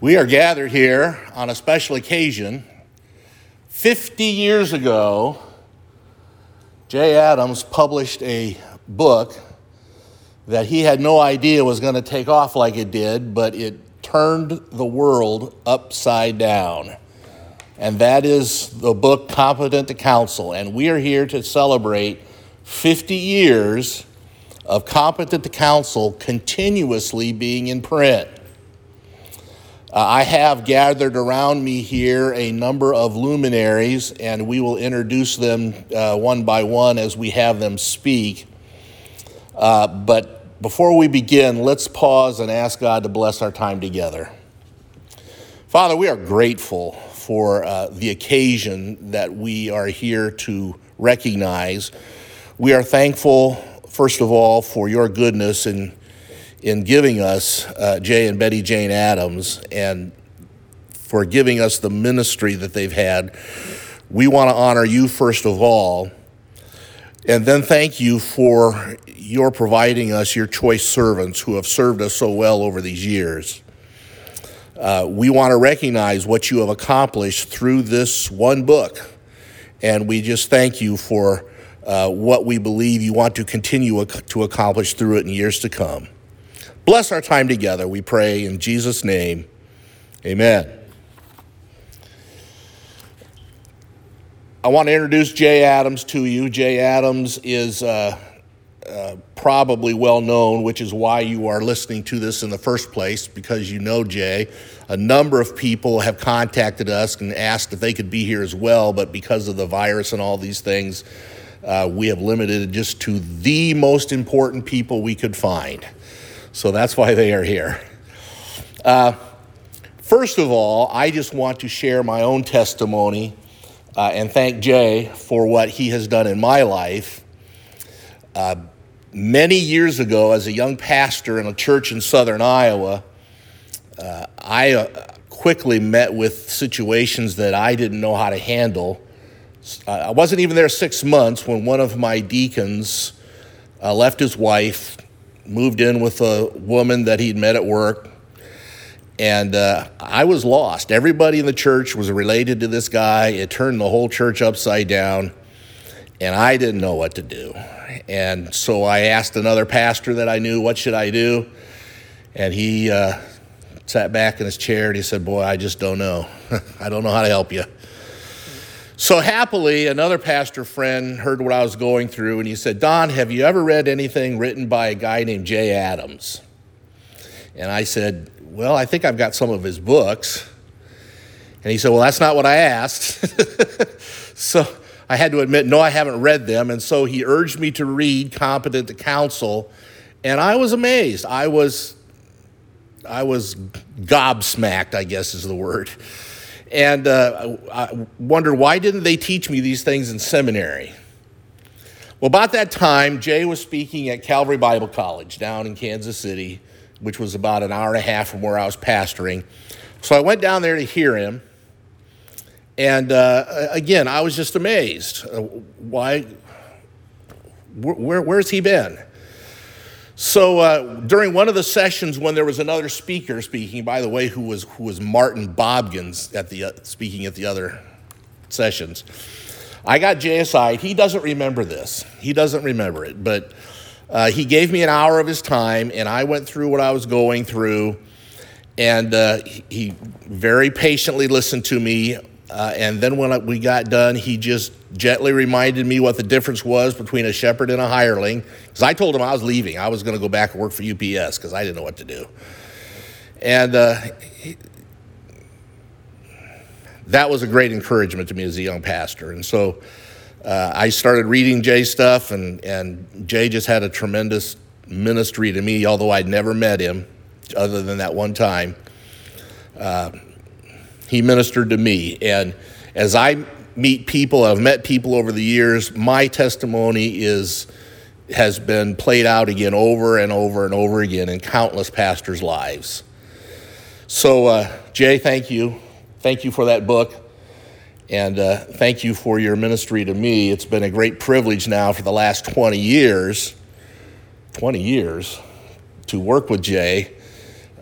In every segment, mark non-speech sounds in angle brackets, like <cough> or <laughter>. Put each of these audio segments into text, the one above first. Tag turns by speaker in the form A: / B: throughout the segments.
A: We are gathered here on a special occasion. 50 years ago, Jay Adams published a book that he had no idea was going to take off like it did, but it turned the world upside down. And that is the book Competent to Counsel. And we are here to celebrate 50 years of Competent to Counsel continuously being in print. Uh, I have gathered around me here a number of luminaries, and we will introduce them uh, one by one as we have them speak. Uh, but before we begin, let's pause and ask God to bless our time together. Father, we are grateful for uh, the occasion that we are here to recognize. We are thankful, first of all, for your goodness and in giving us uh, Jay and Betty Jane Adams and for giving us the ministry that they've had. We want to honor you first of all, and then thank you for your providing us your choice servants who have served us so well over these years. Uh, we want to recognize what you have accomplished through this one book, and we just thank you for uh, what we believe you want to continue to accomplish through it in years to come. Bless our time together, we pray in Jesus' name. Amen. I want to introduce Jay Adams to you. Jay Adams is uh, uh, probably well known, which is why you are listening to this in the first place, because you know Jay. A number of people have contacted us and asked if they could be here as well, but because of the virus and all these things, uh, we have limited it just to the most important people we could find. So that's why they are here. Uh, first of all, I just want to share my own testimony uh, and thank Jay for what he has done in my life. Uh, many years ago, as a young pastor in a church in southern Iowa, uh, I uh, quickly met with situations that I didn't know how to handle. Uh, I wasn't even there six months when one of my deacons left his wife moved in with a woman that he'd met at work. And uh, I was lost. Everybody in the church was related to this guy. It turned the whole church upside down. And I didn't know what to do. And so I asked another pastor that I knew, What should I do? And he uh, sat back in his chair and he said, Boy, I just don't know. <laughs> I don't know how to help you. So happily, another pastor friend heard what I was going through and he said, Don, have you ever read anything written by a guy named Jay Adams? And I said, Well, I think I've got some of his books. And he said, Well, that's not what I asked. <laughs> so I had to admit, No, I haven't read them. And so he urged me to read Competent to Counsel. And I was amazed. I was, I was gobsmacked, I guess is the word. And uh, I wondered why didn't they teach me these things in seminary? Well, about that time, Jay was speaking at Calvary Bible College down in Kansas City, which was about an hour and a half from where I was pastoring. So I went down there to hear him. And uh, again, I was just amazed. Uh, why? Where, where's he been? So uh, during one of the sessions, when there was another speaker speaking, by the way, who was who was Martin Bobkins at the uh, speaking at the other sessions, I got aside. He doesn't remember this. He doesn't remember it, but uh, he gave me an hour of his time, and I went through what I was going through, and uh, he very patiently listened to me uh, and then when we got done, he just gently reminded me what the difference was between a shepherd and a hireling. Because I told him I was leaving. I was going to go back and work for UPS because I didn't know what to do. And uh, he, that was a great encouragement to me as a young pastor. And so uh, I started reading Jay's stuff, and, and Jay just had a tremendous ministry to me, although I'd never met him other than that one time. He ministered to me. And as I meet people, I've met people over the years, my testimony is has been played out again over and over and over again in countless pastors' lives. So, uh, Jay, thank you. Thank you for that book. And uh, thank you for your ministry to me. It's been a great privilege now for the last 20 years, 20 years, to work with Jay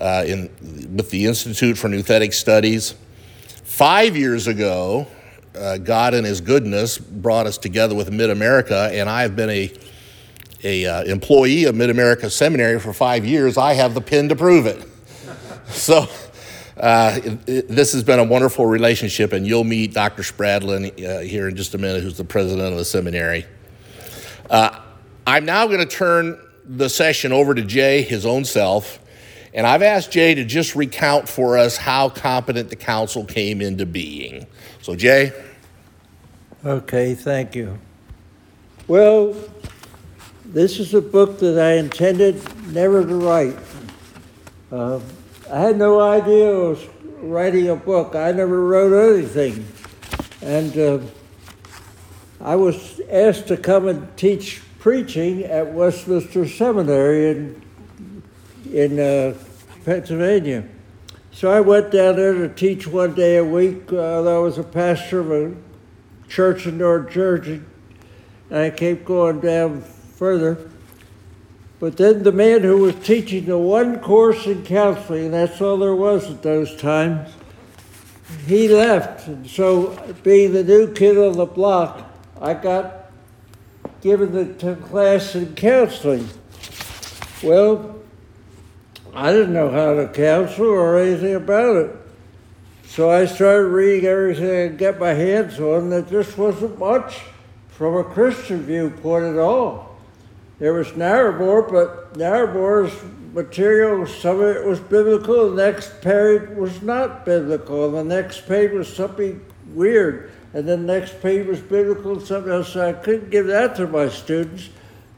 A: uh, in, with the Institute for Nouthetic Studies. Five years ago, uh, God in His goodness brought us together with Mid America, and I have been a, a uh, employee of Mid America Seminary for five years. I have the pin to prove it. <laughs> so. Uh, it, it, this has been a wonderful relationship, and you'll meet Dr. Spradlin uh, here in just a minute, who's the president of the seminary. Uh, I'm now going to turn the session over to Jay, his own self, and I've asked Jay to just recount for us how competent the Counsel came into being. So, Jay.
B: Okay, thank you. Well, this is a book that I intended never to write. Uh, I had no idea I was writing a book. I never wrote anything. And uh, I was asked to come and teach preaching at Westminster Seminary in, in uh, Pennsylvania. So I went down there to teach one day a week. Uh, I was a pastor of a church in North Jersey, and I kept going down further. But then the man who was teaching the one course in counseling, that's all there was at those times, he left. And so, being the new kid on the block, I got given the class in counseling. Well, I didn't know how to counsel or anything about it. So I started reading everything I get my hands on. There just wasn't much from a Christian viewpoint at all. There was Narramore, but Narramore's material, some of it was biblical, the next page was not biblical, the next page was something weird, and then the next page was biblical and something else. So I couldn't give that to my students,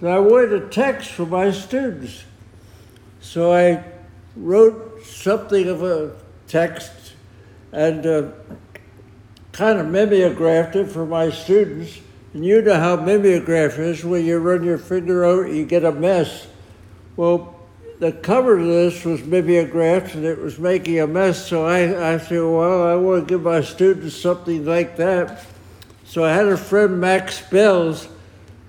B: but I wanted a text for my students. So I wrote something of a text and uh, kind of mimeographed it for my students. And you know how mimeograph is when you run your finger over, you get a mess. Well, the cover of this was mimeographed and it was making a mess, so I, I said, well, I want to give my students something like that. So I had a friend, Max Bells,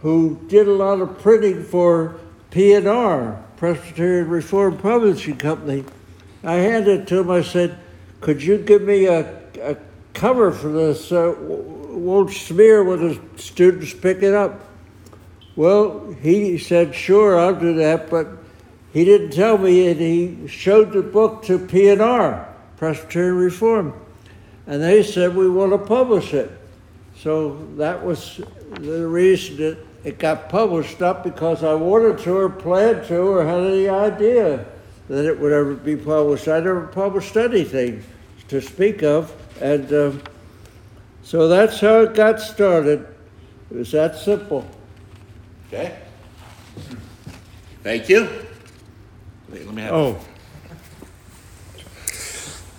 B: who did a lot of printing for P&R, Presbyterian Reformed Publishing Company. I handed it to him. I said, "Could you give me a, a cover for this? Uh, won't smear when the students pick it up." Well, he said, "Sure, I'll do that," but he didn't tell me, and he showed the book to P&R, Presbyterian Reform, and they said we want to publish it. So that was the reason that it got published, up because I wanted to or planned to or had any idea that it would ever be published. I never published anything to speak of, and um, so that's how it got started. It was that simple.
A: Okay. Thank you. Wait, let me have.
B: Oh,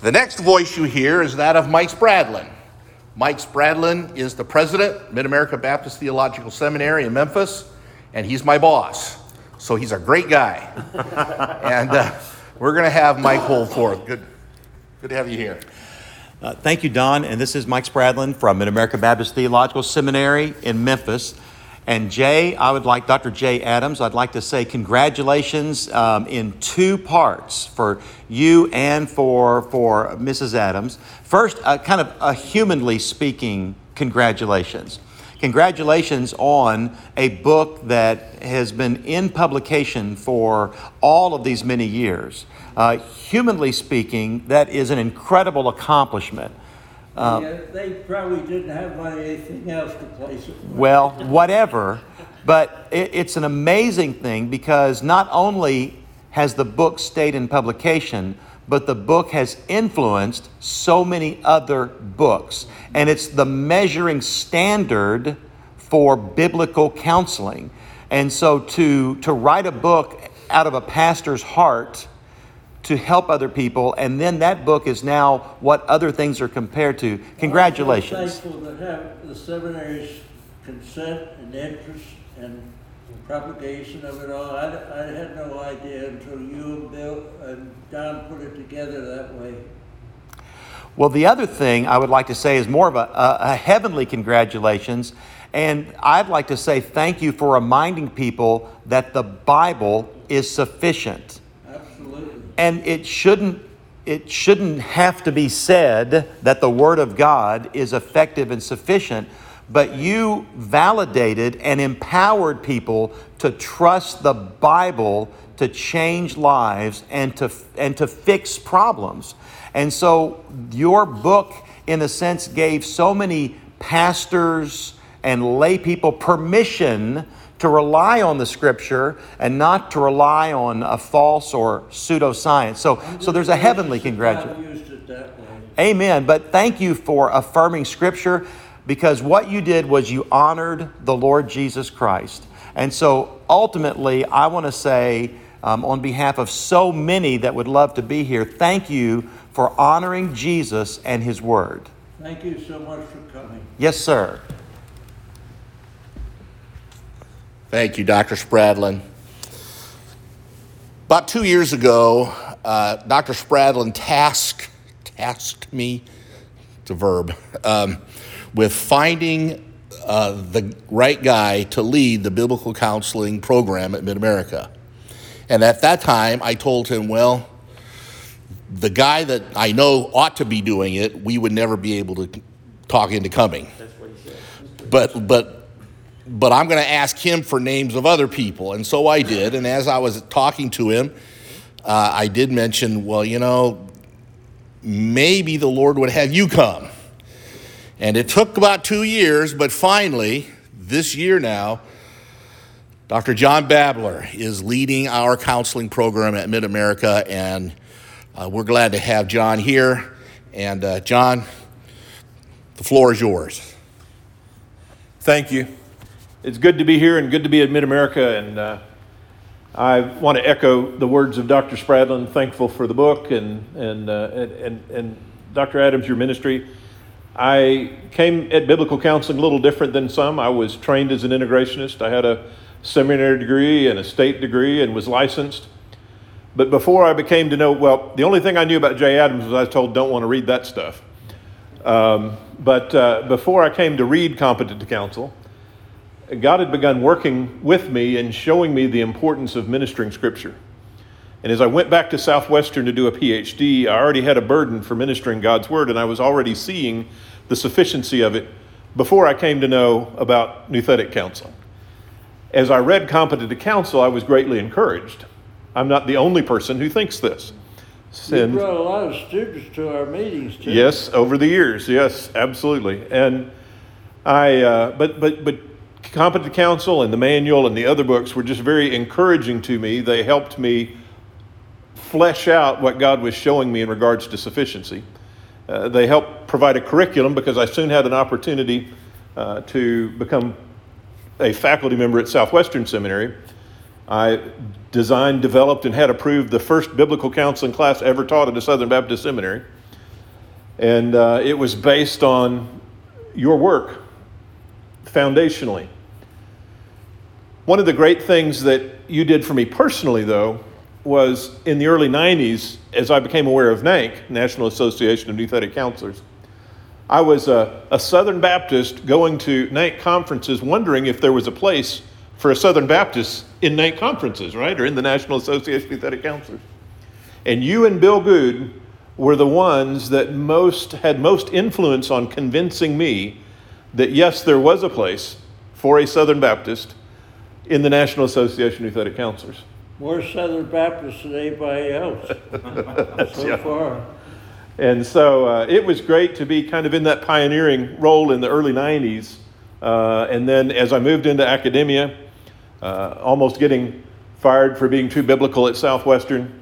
A: The next voice you hear is that of Mike Spradlin. Mike Spradlin is the president, Mid America Baptist Theological Seminary in Memphis, and he's my boss. So he's a great guy. <laughs> and uh, we're going to have Mike hold forth. Good, good to have you here.
C: Uh, thank you, Don. And this is Mike Spradlin from Mid America Baptist Theological Seminary in Memphis. And Jay, I would like, Dr. Jay Adams, I'd like to say congratulations um, in two parts for you and for, for Mrs. Adams. First, uh, kind of a humanly speaking, congratulations. Congratulations on a book that has been in publication for all of these many years. Uh, humanly speaking, that is an incredible accomplishment.
B: Uh, yeah, they probably didn't have anything else to place it. with.
C: Well, whatever. But it, it's an amazing thing because not only has the book stayed in publication, but the book has influenced so many other books. And it's the measuring standard for biblical counseling. And so to, to write a book out of a pastor's heart to help other people, and then that book is now what other things are compared to. Congratulations.
B: I'm thankful to have the seminary's consent and interest and propagation of it all. I, I had no idea until you and Bill and Don put it together that way.
C: Well, the other thing I would like to say is more of a, a, a heavenly congratulations. And I'd like to say thank you for reminding people that the Bible is sufficient. And it shouldn't it shouldn't have to be said that the word of God is effective and sufficient, but you validated and empowered people to trust the Bible to change lives and to and to fix problems. And so your book in a sense gave so many pastors and lay people permission to rely on the scripture and not to rely on a false or pseudoscience. So, so there's a heavenly congratulation.
B: Used it that way.
C: Amen. But thank you for affirming scripture because what you did was you honored the Lord Jesus Christ. And so ultimately, I want to say, um, on behalf of so many that would love to be here, thank you for honoring Jesus and his word.
B: Thank you so much for coming.
C: Yes, sir.
A: Thank you, Dr. Spradlin. About two years ago, uh, Dr. Spradlin tasked, tasked me, it's a verb, um, with finding uh, the right guy to lead the biblical counseling program at Mid America. And at that time, I told him, well, the guy that I know ought to be doing it, we would never be able to talk into coming. That's what he said. But, but but I'm going to ask him for names of other people. And so I did. And as I was talking to him, uh, I did mention, well, you know, maybe the Lord would have you come. And it took about two years, but finally, this year now, Dr. John Babler is leading our counseling program at Mid America, and uh, we're glad to have John here. And uh, John, the floor is yours.
D: Thank you. It's good to be here and good to be at Mid America. And uh, I want to echo the words of Dr. Spradlin, thankful for the book and, and, uh, and, and, and Dr. Adams, your ministry. I came at biblical counseling a little different than some. I was trained as an integrationist. I had a seminary degree and a state degree and was licensed. But before I became to know, well, the only thing I knew about Jay Adams was I was told, don't want to read that stuff. Um, but uh, before I came to read Competent to Counsel, God had begun working with me and showing me the importance of ministering Scripture. And as I went back to Southwestern to do a PhD, I already had a burden for ministering God's Word, and I was already seeing the sufficiency of it before I came to know about Nouthetic counseling. As I read Competent to Counsel, I was greatly encouraged. I'm not the only person who thinks this.
B: You brought a lot of students to our meetings too.
D: Yes, over the years, yes, absolutely. And I, uh, but but but Competent Counsel and the manual and the other books were just very encouraging to me. They helped me flesh out what God was showing me in regards to sufficiency. Uh, they helped provide a curriculum because I soon had an opportunity uh, to become a faculty member at Southwestern Seminary. I designed, developed, and had approved the first biblical counseling class ever taught at a Southern Baptist seminary. And uh, it was based on your work foundationally. One of the great things that you did for me personally, though, was in the early 90s, as I became aware of NANC, National Association of Nouthetic Counselors, I was a, a Southern Baptist going to NANC conferences wondering if there was a place for a Southern Baptist in NANC conferences, right? Or in the National Association of Nouthetic Counselors. And you and Bill Goode were the ones that most had most influence on convincing me that yes, there was a place for a Southern Baptist in the National Association of Nouthetic Counselors.
B: More Southern Baptists than anybody else <laughs> so
D: Yeah.
B: far.
D: And so uh, it was great to be kind of in that pioneering role in the early 90s. Uh, and then as I moved into academia, uh, almost getting fired for being too biblical at Southwestern.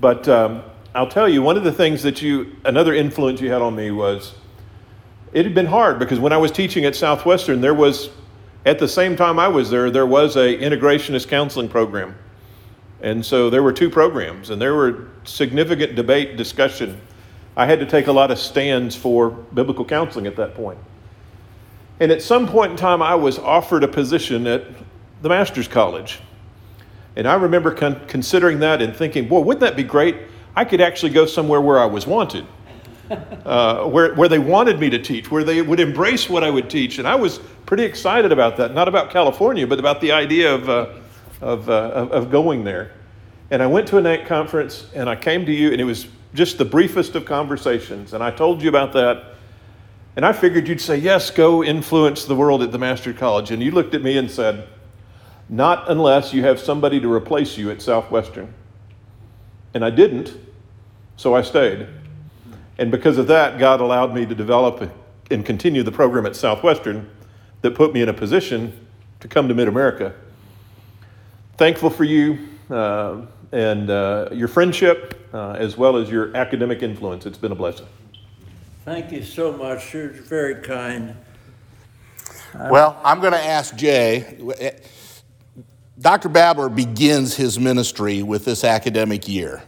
D: But um, I'll tell you, one of the things that you, another influence you had on me was it had been hard because when I was teaching at Southwestern, there was, at the same time I was there, there was a integrationist counseling program. And so there were two programs, and there were significant debate, discussion. I had to take a lot of stands for biblical counseling at that point. And at some point in time, I was offered a position at the Master's College. And I remember con- considering that and thinking, boy, wouldn't that be great? I could actually go somewhere where I was wanted, uh, where, where they wanted me to teach, where they would embrace what I would teach. And I was pretty excited about that, not about California, but about the idea of, uh, of, uh, of, going there. And I went to a NANC conference and I came to you, and it was just the briefest of conversations. And I told you about that. And I figured you'd say, Yes, go influence the world at the Master College. And you looked at me and said, Not unless you have somebody to replace you at Southwestern. And I didn't, so I stayed. And because of that, God allowed me to develop and continue the program at Southwestern that put me in a position to come to Mid America. Thankful for you uh, and uh, your friendship uh, as well as your academic influence. It's been a blessing.
B: Thank you so much. You're very kind.
A: Well, I'm going to ask Jay. Dr. Babler begins his ministry with this academic year.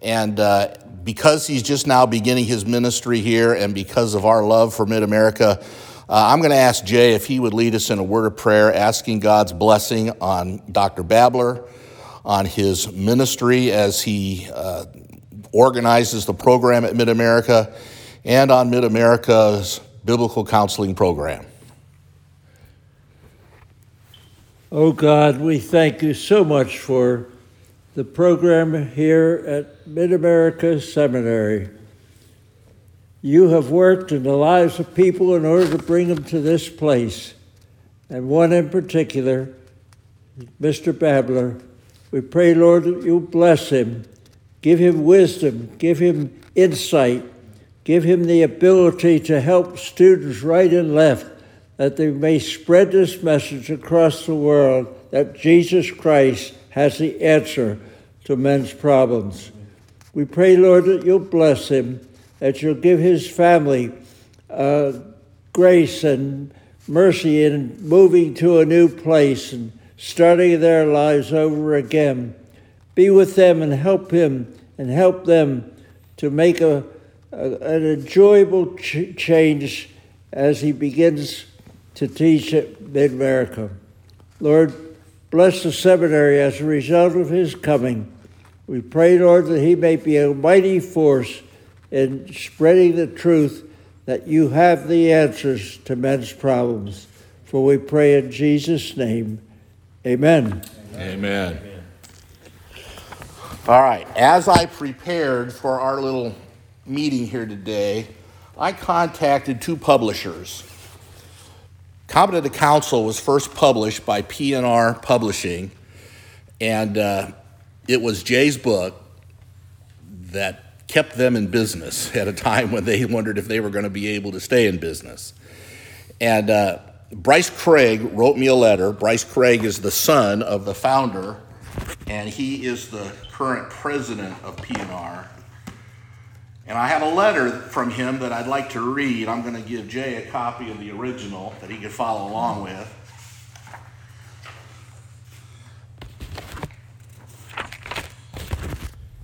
A: And uh, because he's just now beginning his ministry here and because of our love for Mid America, uh, I'm going to ask Jay if he would lead us in a word of prayer, asking God's blessing on Dr. Babler, on his ministry as he uh, organizes the program at Mid America, and on Mid America's biblical counseling program.
B: Oh God, we thank you so much for the program here at Mid America Seminary. You have worked in the lives of people in order to bring them to this place, and one in particular, Mr. Babler. We pray, Lord, that you bless him, give him wisdom, give him insight, give him the ability to help students right and left that they may spread this message across the world that Jesus Christ has the answer to men's problems. We pray, Lord, that you'll bless him, that you'll give his family uh, grace and mercy in moving to a new place and starting their lives over again. Be with them and help him and help them to make a, a an enjoyable ch- change as he begins to teach at Mid America. Lord, bless the seminary as a result of his coming. We pray, Lord, that he may be a mighty force in spreading the truth that you have the answers to men's problems. For we pray in Jesus' name. Amen.
A: Amen. All right, as I prepared for our little meeting here today, I contacted two publishers. Competent to Counsel was first published by P&R Publishing, and uh, it was Jay's book that kept them in business <laughs> at a time when they wondered if they were going to be able to stay in business. And uh, Bryce Craig wrote me a letter. Bryce Craig is the son of the founder, and he is the current president of P&R. And I have a letter from him that I'd like to read. I'm going to give Jay a copy of the original that he could follow along with.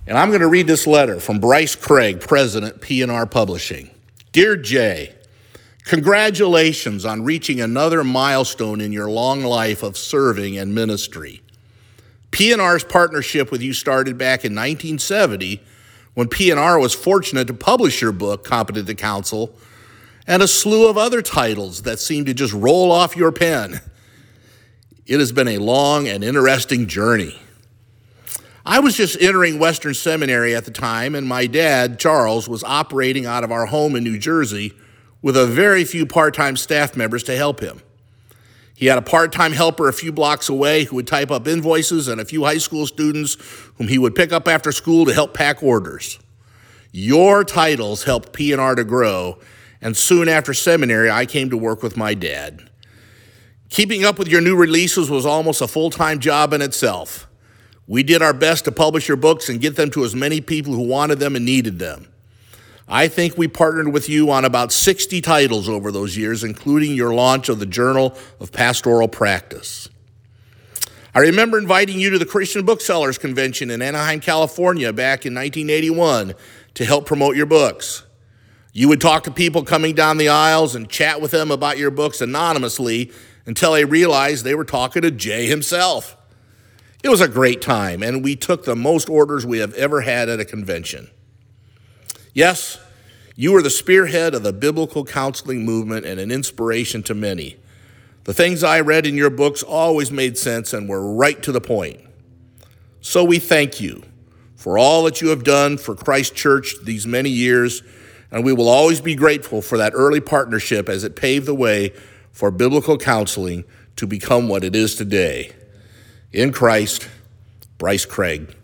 A: And I'm going to read this letter from Bryce Craig, President, P&R Publishing. Dear Jay, congratulations on reaching another milestone in your long life of serving and ministry. P&R's partnership with you started back in 1970 when P&R was fortunate to publish your book, Competent to Counsel, and a slew of other titles that seemed to just roll off your pen. It has been a long and interesting journey. I was just entering Western Seminary at the time, and my dad, Charles, was operating out of our home in New Jersey with a very few part time staff members to help him. He had a part time helper a few blocks away who would type up invoices and a few high school students whom he would pick up after school to help pack orders. Your titles helped P&R to grow, and soon after seminary, I came to work with my dad. Keeping up with your new releases was almost a full time job in itself. We did our best to publish your books and get them to as many people who wanted them and needed them. I think we partnered with you on about 60 titles over those years, including your launch of the Journal of Pastoral Practice. I remember inviting you to the Christian Booksellers Convention in Anaheim, California back in 1981 to help promote your books. You would talk to people coming down the aisles and chat with them about your books anonymously until they realized they were talking to Jay himself. It was a great time, and we took the most orders we have ever had at a convention. Yes, you were the spearhead of the biblical counseling movement and an inspiration to many. The things I read in your books always made sense and were right to the point. So we thank you for all that you have done for Christ Church these many years, and we will always be grateful for that early partnership as it paved the way for biblical counseling to become what it is today. In Christ, Bryce Craig.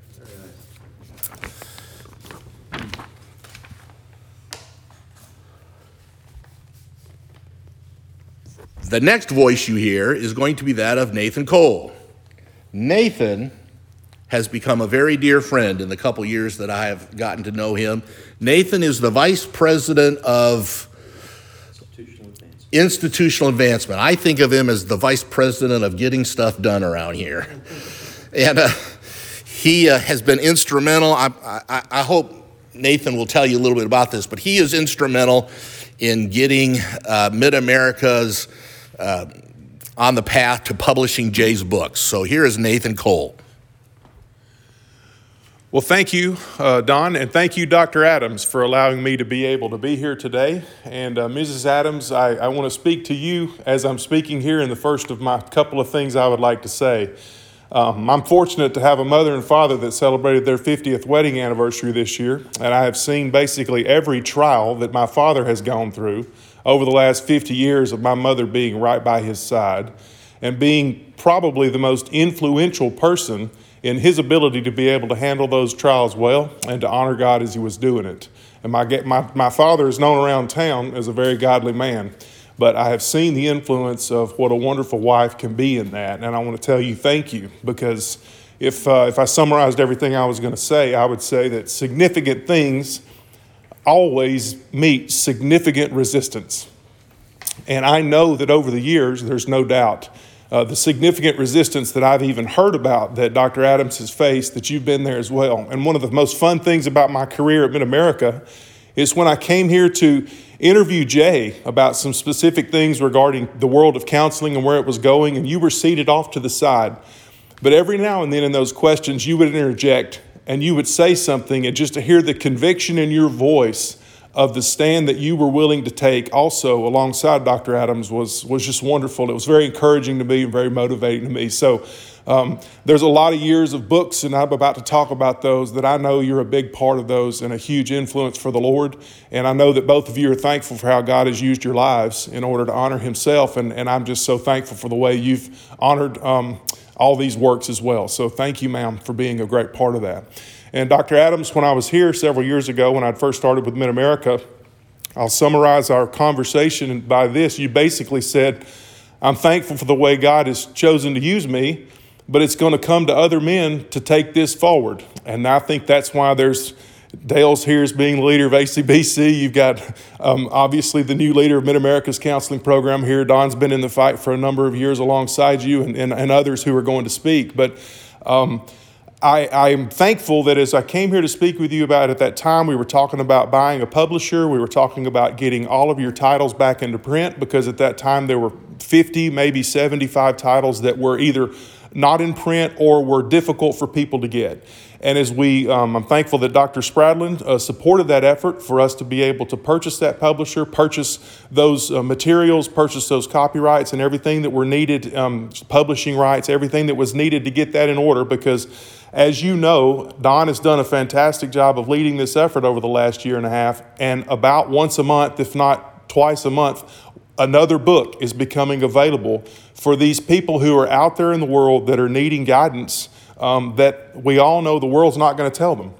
A: The next voice you hear is going to be that of Nathan Cole. Nathan has become a very dear friend in the couple years that I have gotten to know him. Nathan is the vice president of institutional advancement. I think of him as the vice president of getting stuff done around here. <laughs> And uh, he uh, has been instrumental. I, I, I, hope Nathan will tell you a little bit about this, but he is instrumental in getting uh, Mid America's uh, on the path to publishing Jay's books. So here is Nathan Cole.
E: Well, thank you, uh, Don, and thank you, Dr. Adams, for allowing me to be able to be here today. And uh, Mrs. Adams, I, I want to speak to you as I'm speaking here in the first of my couple of things I would like to say. Um, I'm fortunate to have a mother and father that celebrated their 50th wedding anniversary this year, and I have seen basically every trial that my father has gone through over the last 50 years of my mother being right by his side and being probably the most influential person in his ability to be able to handle those trials well and to honor God as he was doing it. And my, my, my father is known around town as a very godly man, but I have seen the influence of what a wonderful wife can be in that. And I want to tell you thank you because if, uh, if I summarized everything I was going to say, I would say that significant things always meet significant resistance. And I know that over the years, there's no doubt uh, the significant resistance that I've even heard about that Dr. Adams has faced, that you've been there as well. And one of the most fun things about my career at Mid America is when I came here to interview Jay about some specific things regarding the world of counseling and where it was going, and you were seated off to the side. But every now and then in those questions, you would interject and you would say something, and just to hear the conviction in your voice of the stand that you were willing to take also alongside Dr. Adams was, was just wonderful. It was very encouraging to me and very motivating to me. So um, there's a lot of years of books, and I'm about to talk about those that I know you're a big part of those and a huge influence for the Lord. And I know that both of you are thankful for how God has used your lives in order to honor Himself. And, and I'm just so thankful for the way you've honored um, all these works as well. So thank you, ma'am, for being a great part of that. And Dr. Adams, when I was here several years ago, when I first started with Mid America, I'll summarize our conversation by this. You basically said, I'm thankful for the way God has chosen to use me, but it's going to come to other men to take this forward. And I think that's why there's Dale's here as being the leader of ACBC. You've got um, obviously the new leader of Mid America's counseling program here. Don's been in the fight for a number of years alongside you and, and, and others who are going to speak. But um, I, am thankful that as I came here to speak with you about at that time, we were talking about buying a publisher. We were talking about getting all of your titles back into print because at that time there were 50, maybe 75 titles that were either not in print or were difficult for people to get. And as we, um, I'm thankful that Dr. Spradlin uh, supported that effort for us to be able to purchase that publisher, purchase those uh, materials, purchase those copyrights, and everything that were needed, um, publishing rights, everything that was needed to get that in order. Because, as you know, Don has done a fantastic job of leading this effort over the last year and a half. And about once a month, if not twice a month, another book is becoming available for these people who are out there in the world that are needing guidance um, that we all know the world's not going to tell them.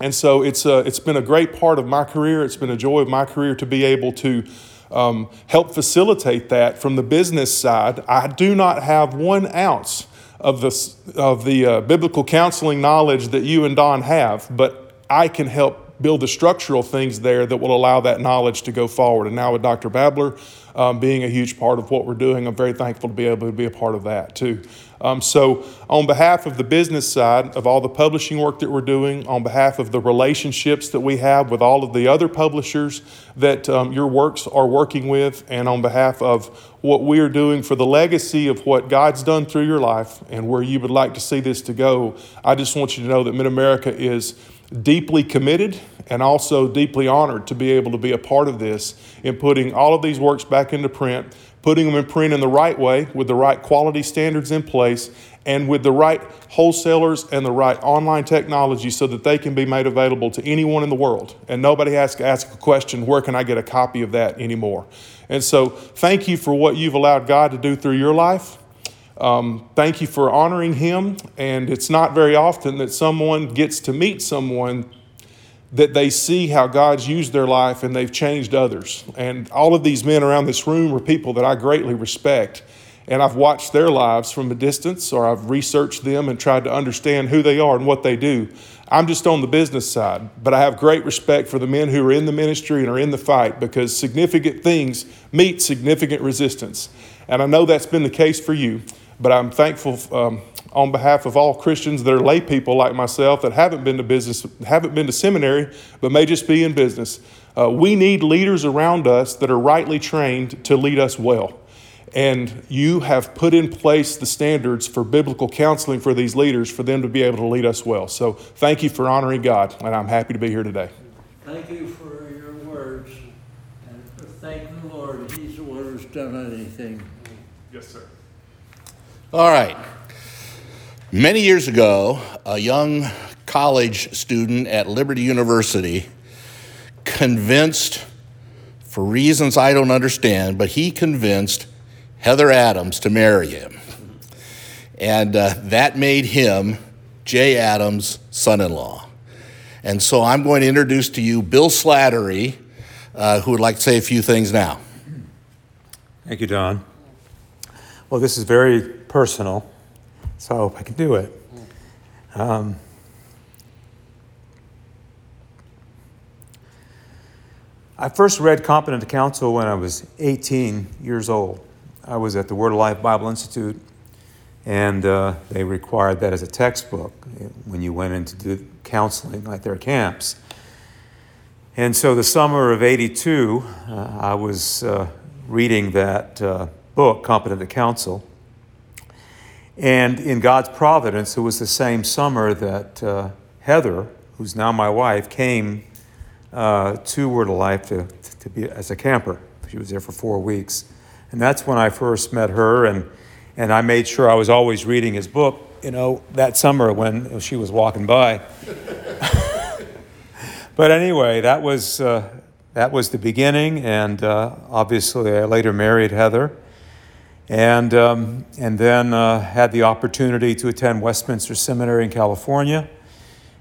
E: And so it's, a, it's been a great part of my career. It's been a joy of my career to be able to um, help facilitate that from the business side. I do not have one ounce of the, of the uh, biblical counseling knowledge that you and Don have, but I can help build the structural things there that will allow that knowledge to go forward. And now with Dr. Babler um, being a huge part of what we're doing, I'm very thankful to be able to be a part of that too. Um, so, on behalf of the business side of all the publishing work that we're doing, on behalf of the relationships that we have with all of the other publishers that um, your works are working with, and on behalf of what we are doing for the legacy of what God's done through your life and where you would like to see this to go, I just want you to know that Mid America is deeply committed and also deeply honored to be able to be a part of this in putting all of these works back into print, putting them in print in the right way with the right quality standards in place and with the right wholesalers and the right online technology so that they can be made available to anyone in the world. And nobody has to ask a question, where can I get a copy of that anymore? And so, thank you for what you've allowed God to do through your life. Um, thank you for honoring him. And it's not very often that someone gets to meet someone that they see how God's used their life and they've changed others. And all of these men around this room are people that I greatly respect. And I've watched their lives from a distance or I've researched them and tried to understand who they are and what they do. I'm just on the business side, but I have great respect for the men who are in the ministry and are in the fight because significant things meet significant resistance. And I know that's been the case for you. But I'm thankful um, on behalf of all Christians that are lay people like myself that haven't been to business, haven't been to seminary, but may just be in business. Uh, we need leaders around us that are rightly trained to lead us well. And you have put in place the standards for biblical counseling for these leaders for them to be able to lead us well. So thank you for honoring God, and I'm happy to be here today.
B: Thank you for your words, and thank the Lord, He's the one who's done anything.
E: Yes, sir.
A: All right. Many years ago, a young college student at Liberty University convinced, for reasons I don't understand, but he convinced Heather Adams to marry him. And uh, that made him Jay Adams' son in law. And so I'm going to introduce to you Bill Slattery, uh, who would like to say a few things now.
F: Thank you, Don. Well, this is very personal, so I hope I can do it. Um, I first read Competent to Counsel when I was 18 years old. I was at the Word of Life Bible Institute, and uh, they required that as a textbook when you went in to do counseling at their camps. And so, the summer of 82, uh, I was uh, reading that uh, book, Competent to Counsel. And in God's providence, it was the same summer that uh, Heather, who's now my wife, came uh, to Word of Life to, to be as a camper. She was there for four weeks. And that's when I first met her, and, and I made sure I was always reading his book, you know, that summer when she was walking by. <laughs> but anyway, that was, uh, that was the beginning, and uh, obviously I later married Heather. And, um, and then uh, had the opportunity to attend Westminster Seminary in California.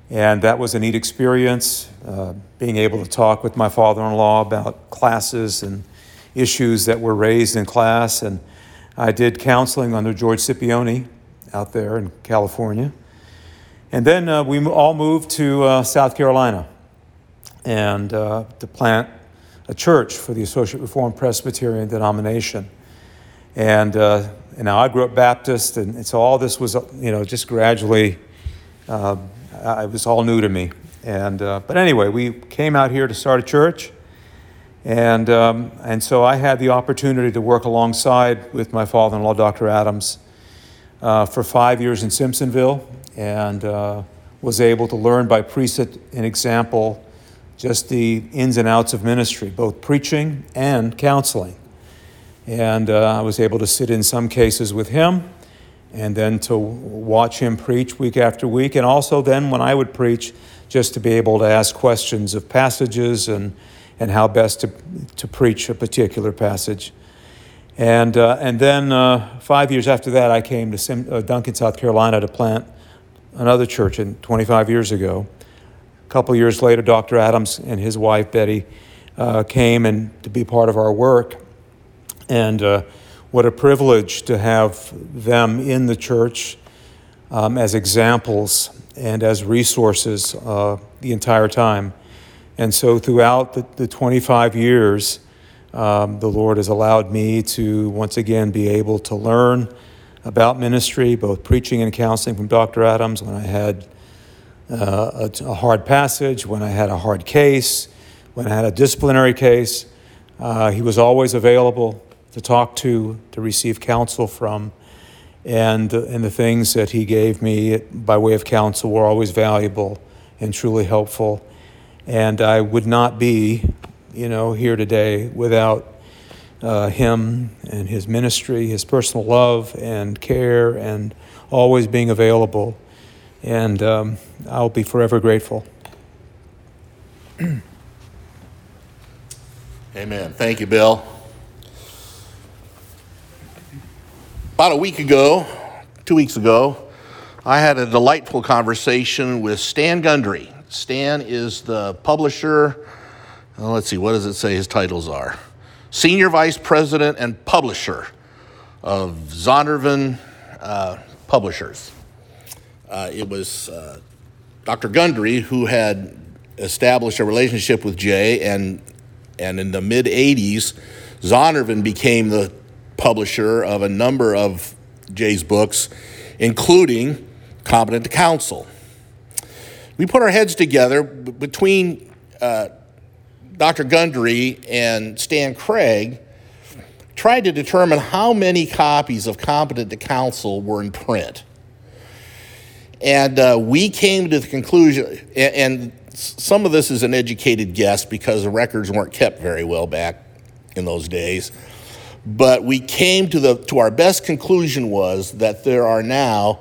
F: And that was a neat experience, uh, being able to talk with my father in law about classes and issues that were raised in class. And I did counseling under George Scipione out there in California. And then uh, we all moved to uh, South Carolina and uh, to plant a church for the Associate Reformed Presbyterian denomination. And, uh, and now I grew up Baptist, and so all this was, you know, just gradually, uh, it was all new to me. And, uh, but anyway, we came out here to start a church. And, um, and so I had the opportunity to work alongside with my father in law, Dr. Adams, uh, for five years in Simpsonville and uh, was able to learn by precept and example just the ins and outs of ministry, both preaching and counseling. And uh, I was able to sit in some cases with him and then to watch him preach week after week. And also, then when I would preach, just to be able to ask questions of passages and, and how best to, to preach a particular passage. And, uh, and then uh, five years after that, I came to Sim, uh, Duncan, South Carolina to plant another church in 25 years ago. A couple years later, Dr. Adams and his wife, Betty, uh, came and to be part of our work. And uh, what a privilege to have them in the church um, as examples and as resources uh, the entire time. And so, throughout the, the 25 years, um, the Lord has allowed me to once again be able to learn about ministry, both preaching and counseling from Dr. Adams when I had uh, a, a, hard passage, when I had a hard case, when I had a disciplinary case. Uh, he was always available to talk to, to receive counsel from. And, and the things that he gave me by way of counsel were always valuable and truly helpful. And I would not be, you know, here today without uh, him and his ministry, his personal love and care, and always being available. And um, I'll be forever grateful.
A: Amen. Thank you, Bill. About a week ago, two weeks ago, I had a delightful conversation with Stan Gundry. Stan is the publisher. uh, let's see, what does it say his titles are? Senior Vice President and Publisher of Zondervan uh, Publishers. Uh, it was uh, Dr. Gundry who had established a relationship with Jay, and and in the mid '80s, Zondervan became the publisher of a number of Jay's books, including Competent to Counsel. We put our heads together between uh, Dr. Gundry and Stan Craig, tried to determine how many copies of Competent to Counsel were in print. And uh, we came to the conclusion, a- and some of this is an educated guess because the records weren't kept very well back in those days. But we came to the to our best conclusion was that there are now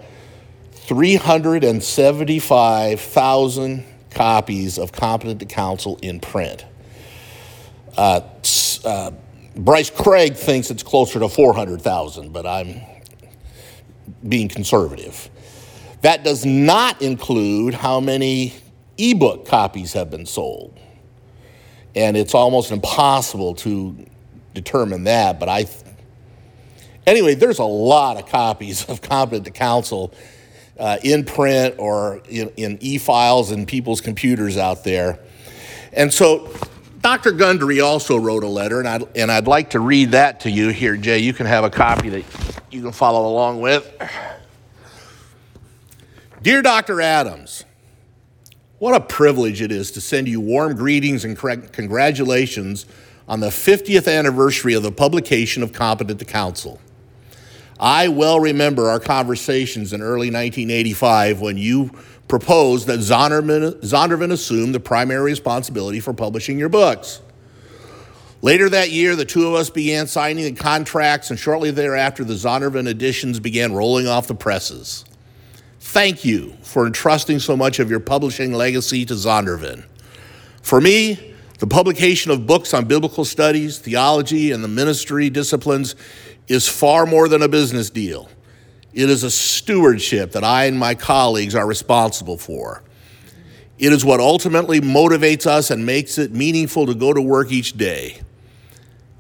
A: 375,000 copies of Competent to Counsel in print. Uh, uh, Bryce Craig thinks it's closer to 400,000, but I'm being conservative. That does not include how many ebook copies have been sold. And it's almost impossible to determine that, but I anyway, there's a lot of copies of Competent to Counsel uh, in print or in, in e-files in people's computers out there. And so Dr. Gundry also wrote a letter, and I'd, and I'd like to read that to you here, Jay. You can have a copy that you can follow along with. Dear Dr. Adams, what a privilege it is to send you warm greetings and congratulations on the 50th anniversary of the publication of Competent to Counsel. I well remember our conversations in early 1985 when you proposed that Zondervan, Zondervan assume the primary responsibility for publishing your books. Later that year, the two of us began signing the contracts, and shortly thereafter, the Zondervan editions began rolling off the presses. Thank you for entrusting so much of your publishing legacy to Zondervan. For me, the publication of books on biblical studies, theology, and the ministry disciplines is far more than a business deal. It is a stewardship that I and my colleagues are responsible for. It is what ultimately motivates us and makes it meaningful to go to work each day.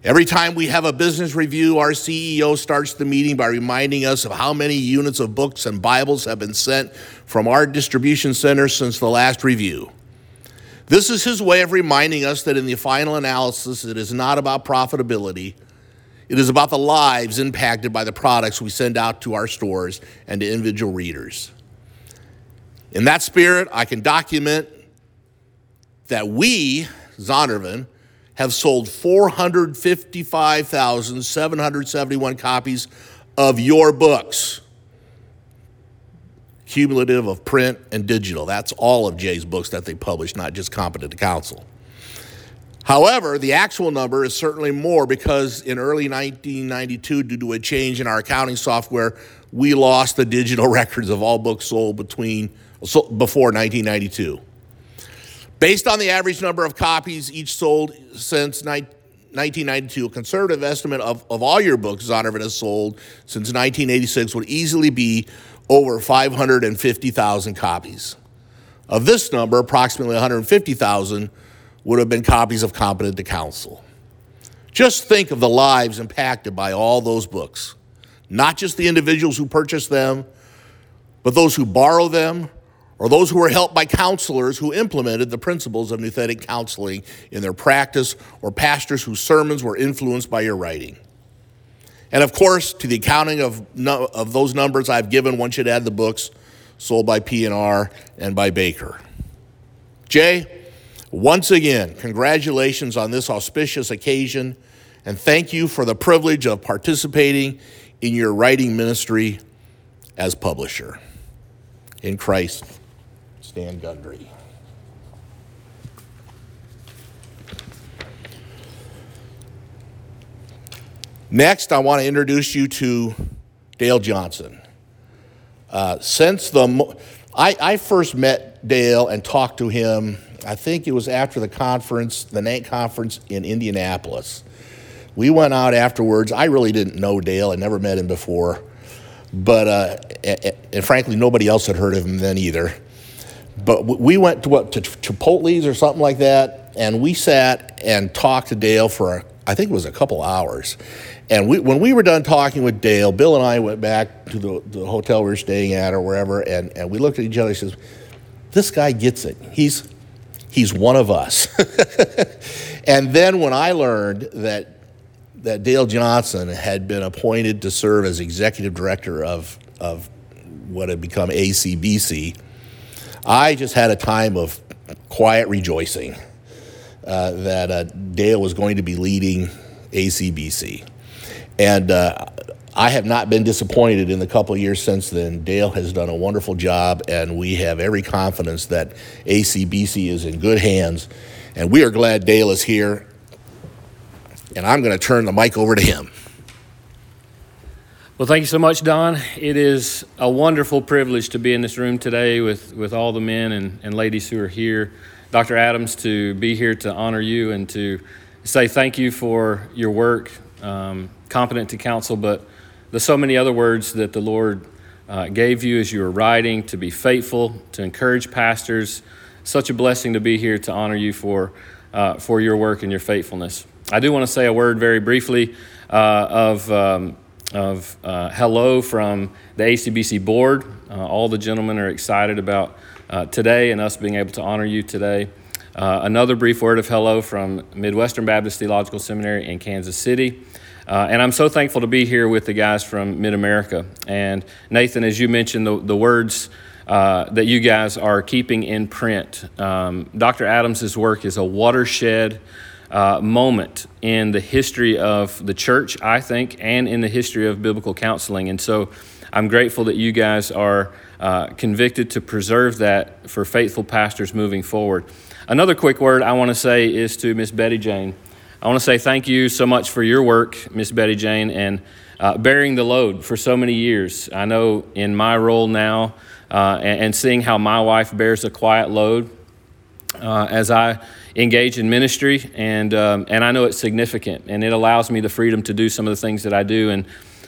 A: Every time we have a business review, our CEO starts the meeting by reminding us of how many units of books and Bibles have been sent from our distribution center since the last review. This is his way of reminding us that in the final analysis, it is not about profitability. It is about the lives impacted by the products we send out to our stores and to individual readers. In that spirit, I can document that we, Zondervan, have sold 455,771 copies of your books, cumulative of print and digital. That's all of Jay's books that they published, not just competent to counsel. However, the actual number is certainly more because in early 1992, due to a change in our accounting software, we lost the digital <laughs> records of all books sold between so, before 1992. Based on the average number of copies each sold since ni- 1992, a conservative estimate of, of all your books Zondervan has sold since 1986 would easily be over 550,000 copies. Of this number, approximately 150,000 would have been copies of Competent to Counsel. Just think of the lives impacted by all those books, not just the individuals who purchased them, but those who borrow them or those who were helped by counselors who implemented the principles of nouthetic counseling in their practice, or pastors whose sermons were influenced by your writing. And of course, to the accounting of, of those numbers I've given, one should add the books sold by P&R and by Baker. Jay, once again, congratulations on this auspicious occasion, and thank you for the privilege of participating in your writing ministry as publisher. In Christ, Stan Gundry. Next, I want to introduce you to Dale Johnson. Uh, since the, I, I first met Dale and talked to him, I think it was after the conference, the NANC conference in Indianapolis. We went out afterwards. I really didn't know Dale, I never met him before. But, uh, a- a- and frankly, nobody else had heard of him then either. But we went to what, to Chipotle's or something like that, and we sat and talked to Dale for, I think it was a couple hours. And we, when we were done talking with Dale, Bill and I went back to the, the hotel we were staying at or wherever, and, and we looked at each other and says, this guy gets it. He's, he's one of us. <laughs> and then when I learned that that Dale Johnson had been appointed to serve as executive director of, of what had become ACBC, I just had a time of quiet rejoicing uh, that uh, Dale was going to be leading ACBC. And uh, I have not been disappointed in the couple years since then. Dale has done a wonderful job, and we have every confidence that ACBC is in good hands. And we are glad Dale is here. And I'm going to turn the mic over to him.
G: Well, thank you so much, Don. It is a wonderful privilege to be in this room today with, with all the men and, and ladies who are here. Dr. Adams, to be here to honor you and to say thank you for your work, um, competent to counsel, but the so many other words that the Lord uh, gave you as you were writing, to be faithful, to encourage pastors. Such a blessing to be here to honor you for, uh, for your work and your faithfulness. I do want to say a word very briefly uh, of. Um, of uh, hello from the ACBC board. Uh, all the gentlemen are excited about uh, today and us being able to honor you today. Uh, another brief word of hello from Midwestern Baptist Theological Seminary in Kansas City. Uh, and I'm so thankful to be here with the guys from Mid America. And Nathan, as you mentioned, the, the words uh, that you guys are keeping in print, um, Dr. Adams's work is a watershed uh, moment in the history of the church, I think, and in the history of biblical counseling. And so I'm grateful that you guys are uh, convicted to preserve that for faithful pastors moving forward. Another quick word I want to say is to Miss Betty Jane. I want to say thank you so much for your work, Miss Betty Jane, and uh, bearing the load for so many years. I know in my role now, uh, and, and seeing how my wife bears a quiet load uh, as I engage in ministry, and um, and I know it's significant, and it allows me the freedom to do some of the things that I do. And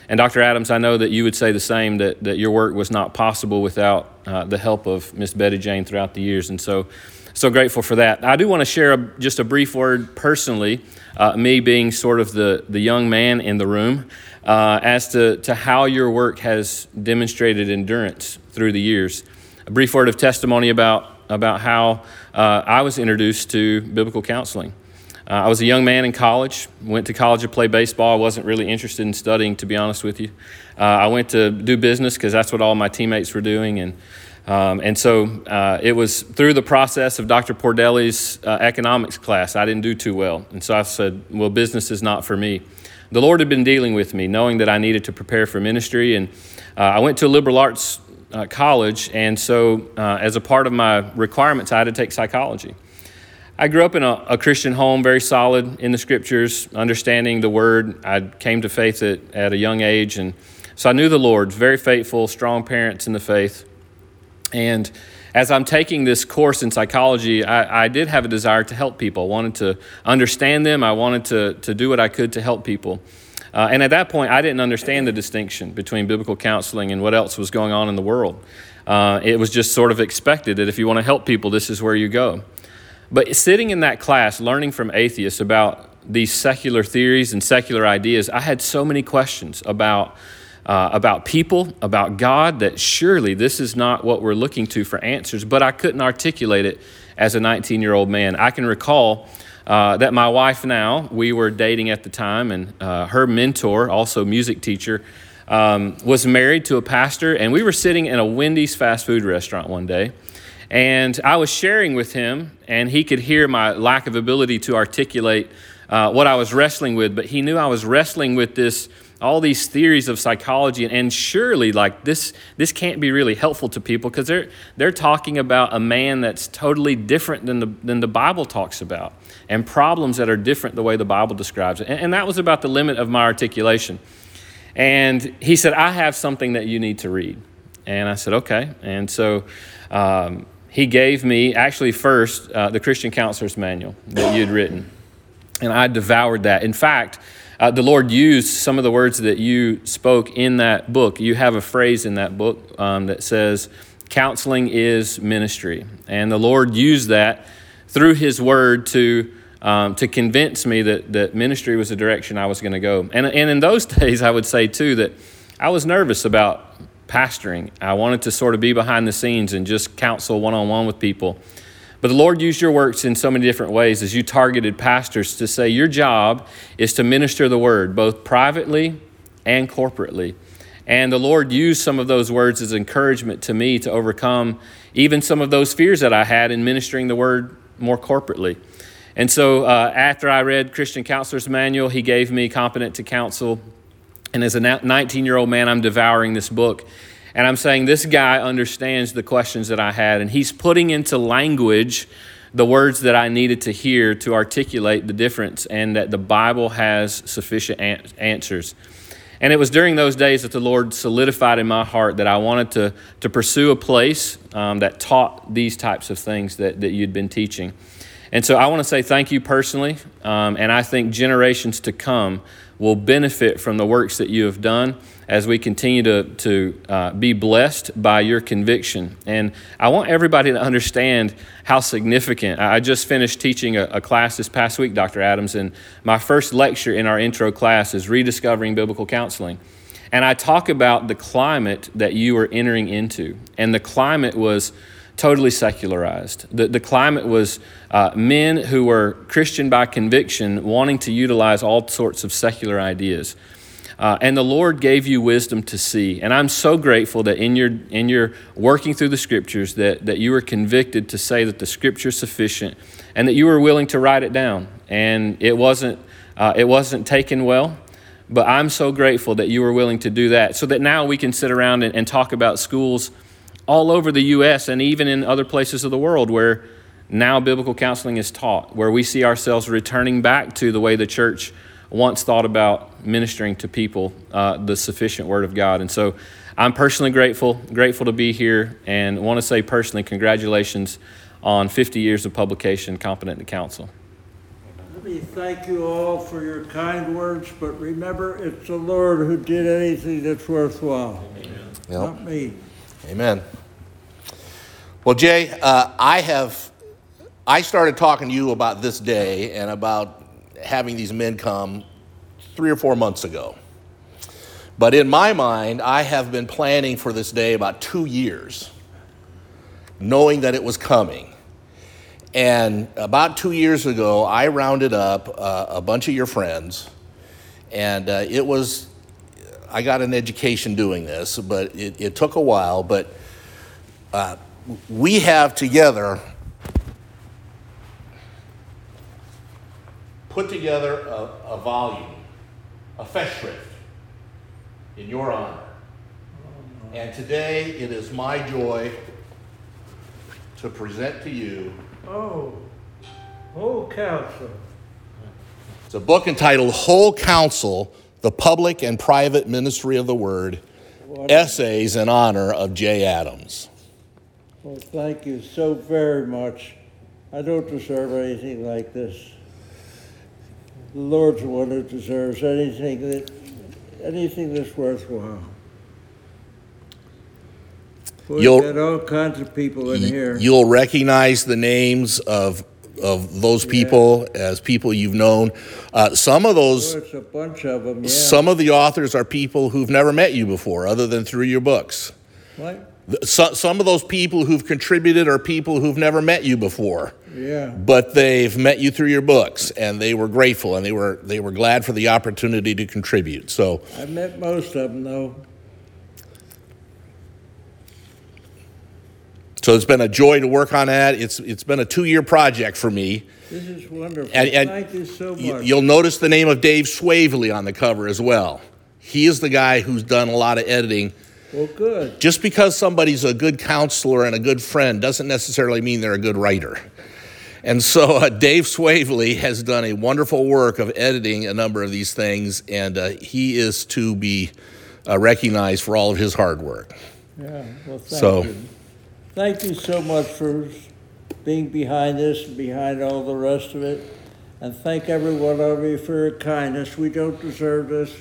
G: and Dr. Adams, I know that you would say the same that that your work was not possible without uh, the help of Miss Betty Jane throughout the years, and so so grateful for that. I do want to share a, just a brief word personally, uh, me being sort of the the young man in the room. Uh, as to, to how your work has demonstrated endurance through the years. A brief word of testimony about about how uh, I was introduced to biblical counseling. Uh, I was a young man in college, went to college to play baseball. I wasn't really interested in studying, to be honest with you. Uh, I went to do business because that's what all my teammates were doing. And, um, and so uh, it was through the process of Dr. Pordelli's uh, economics class, I didn't do too well. And so I said, well, business is not for me. The Lord had been dealing with me, knowing that I needed to prepare for ministry. And uh, I went to a liberal arts uh, college, and so as a part of my requirements, I had to take psychology. I grew up in a, a, Christian home, very solid in the scriptures, understanding the word. I came to faith at, at a young age, and so I knew the Lord, very faithful, strong parents in the faith. And as I'm taking this course in psychology, I, I did have a desire to help people. I wanted to understand them, I wanted to, to do what I could to help people. Uh, and at that point, I didn't understand the distinction between biblical counseling and what else was going on in the world. Uh, it was just sort of expected that if you want to help people, this is where you go. But sitting in that class, learning from atheists about these secular theories and secular ideas, I had so many questions about. Uh, about people, about God, that surely this is not what we're looking to for answers, but I couldn't articulate it as a 19 year old man. I can recall uh, that my wife now, we were dating at the time, and uh, her mentor, also music teacher, um, was married to a pastor, and we were sitting in a Wendy's fast food restaurant one day. And I was sharing with him, and he could hear my lack of ability to articulate uh, what I was wrestling with, but he knew I was wrestling with this all these theories of psychology, and surely like this this can't be really helpful to people because they're they're talking about a man that's totally different than the than the Bible talks about, and problems that are different the way the Bible describes it. And, and that was about the limit of my articulation. And he said, I have something that you need to read. And I said, okay. And so um, he gave me, actually, first, uh, the Christian Counselor's Manual that you'd written. And I devoured that. In fact, uh, the Lord used some of the words that you spoke in that book. You have a phrase in that book um, that says, counseling is ministry. And the Lord used that through his word to um, to convince me that, that ministry was the direction I was going to go. And, and in those <laughs> days, I would say too that I was nervous about pastoring. I wanted to sort of be behind the scenes and just counsel one on one with people. But the Lord used your works in so many different ways as you targeted pastors to say your job is to minister the word, both privately and corporately. And the Lord used some of those words as encouragement to me to overcome even some of those fears that I had in ministering the word more corporately. And so uh, after I read Christian Counselor's Manual, he gave me Competent to Counsel. And as a 19 year old man, I'm devouring this book. And I'm saying, this guy understands the questions that I had, and he's putting into language the words that I needed to hear to articulate the difference and that the Bible has sufficient an- answers. And it was during those days that the Lord solidified in my heart that I wanted to, to pursue a place um, that taught these types of things that, that you'd been teaching. And so I want to say thank you personally, um, and I think generations to come will benefit from the works that you have done as we continue to, to uh, be blessed by your conviction. And I want everybody to understand how significant. I just finished teaching a, a class this past week, Dr. Adams, and my first lecture in our intro class is Rediscovering Biblical Counseling. And I talk about the climate that you are entering into. And the climate was totally secularized. The, the climate was uh, men who were Christian by conviction wanting to utilize all sorts of secular ideas. Uh, and the Lord gave you wisdom to see. And I'm so grateful that in your, in your working through the scriptures that, that you were convicted to say that the scripture is sufficient and that you were willing to write it down. And it wasn't, uh, it wasn't taken well, but I'm so grateful that you were willing to do that so that now we can sit around and, and talk about schools all over the U.S. and even in other places of the world where now biblical counseling is taught, where we see ourselves returning back to the way the church once thought about ministering to people uh, the sufficient Word of God. And so I'm personally grateful, grateful to be here, and want to say personally, congratulations on 50 years of publication, Competent to Counsel.
B: Let me thank you all for your kind words, but remember, it's the Lord who did anything that's worthwhile, not me.
A: Amen. Well, Jay, uh, I have, I started talking to you about this day and about having these men come three or four months ago. But in my mind, I have been planning for this day about two years, knowing that it was coming. And about two years ago, I rounded up uh, a bunch of your friends, and uh, it was, I got an education doing this, but it, it took a while. But uh, we have together put together a, a volume, a Festschrift, in your honor. And today it is my joy to present to you.
B: Oh, whole counsel.
A: It's a book entitled Whole Counsel The Public and Private Ministry of the Word Essays in Honor of J. Adams.
B: Well, thank you so very much. I don't deserve anything like this. The Lord's the one who deserves anything that, anything that's worthwhile.
A: You'll-
B: got all kinds of people in here.
A: You'll recognize the names of, of those people as people you've known. Uh, some of those,
B: There's a bunch of them, yeah.
A: some of the authors are people who've never met you before, other than through your books.
B: What?
A: So, some of those people who've contributed are people who've never met you before,
B: Yeah.
A: but they've met you through your books, and they were grateful and they were they were glad for the opportunity to contribute. So,
B: I met most of them, though.
A: So it's been a joy to work on that. It's it's been a two year project for me.
B: This is wonderful.
A: And, and
B: Thank you so much.
A: you'll notice the name of Dave Swavely on the cover as well. He is the guy who's done a lot of editing.
B: Well, good.
A: Just because somebody's a good counselor and a good friend doesn't necessarily mean they're a good writer. And so uh, Dave Swavely has done a wonderful work of editing a number of these things, and uh, he is to be uh, recognized for all of his hard work.
B: Yeah, well,
A: So-
B: thank you. Thank you so much for being behind this and behind all the rest of it. And thank every one of you for your kindness. We don't deserve this.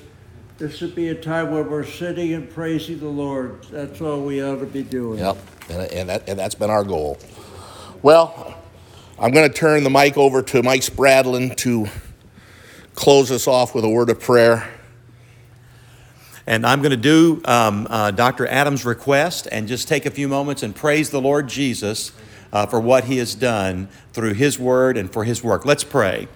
B: This would be a time where we're sitting and praising the Lord. That's all we ought to be doing.
A: Yep, and, and, that, and that's been our goal. Well, I'm going to turn the mic over to Mike Spradlin to close us off with a word of prayer.
C: And I'm going to do um, uh, Dr. Adams' request and just take a few moments and praise the Lord Jesus uh, for what he has done through his word and for his work. Let's pray.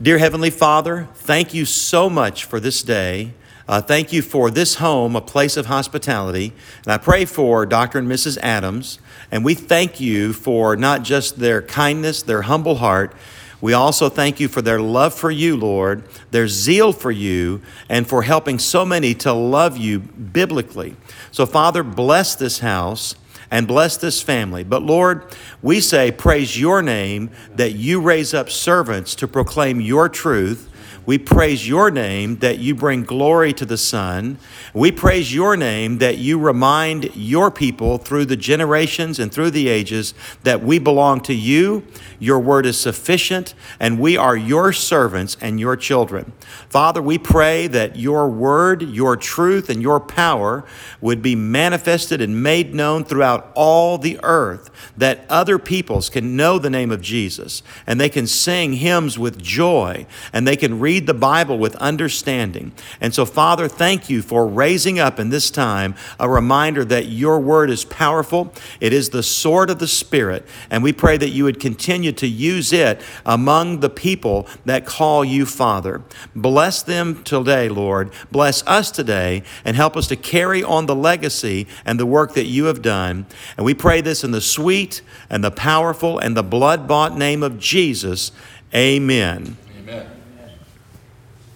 C: Dear Heavenly Father, thank you so much for this day. Uh, thank you for this home, a place of hospitality. And I pray for Dr. and Mrs. Adams. And we thank you for not just their kindness, their humble heart. We also thank you for their love for you, Lord, their zeal for you, and for helping so many to love you biblically. So, Father, bless this house and bless this family. But Lord, we say, praise your name that you raise up servants to proclaim your truth. We praise your name that you bring glory to the Son. We praise your name that you remind your people through the generations and through the ages that we belong to you. Your word is sufficient, and we are your servants and your children. Father, we pray that your word, your truth, and your power would be manifested and made known throughout all the earth, that other peoples can know the name of Jesus, and they can sing hymns with joy, and they can read the Bible with understanding. And so, Father, thank you for raising up in this time a reminder that your word is powerful. It is the sword of the Spirit, and we pray that you would continue to use it among the people that call you Father. Bless them today, Lord. Bless us today, and help us to carry on the legacy and the work that you have done. And we pray this in the sweet and the powerful and the blood bought name of Jesus. Amen.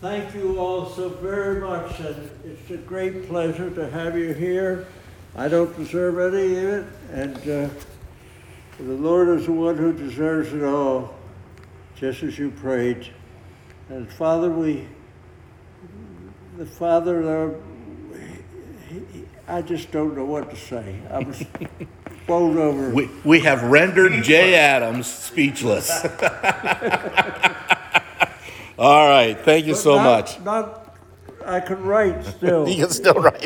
B: Thank you all so very much, and it's a great pleasure to have you here. I don't deserve any of it, and uh, the Lord is the one who deserves it all, just as you prayed. And Father, we, the Father, uh, I just don't know what to say. I was <laughs> bowled over.
A: We, we have rendered Jay Adams speechless. <laughs> All right, thank you so
B: Not-
A: much.
B: Not, I can write still. <laughs>
A: You can still write.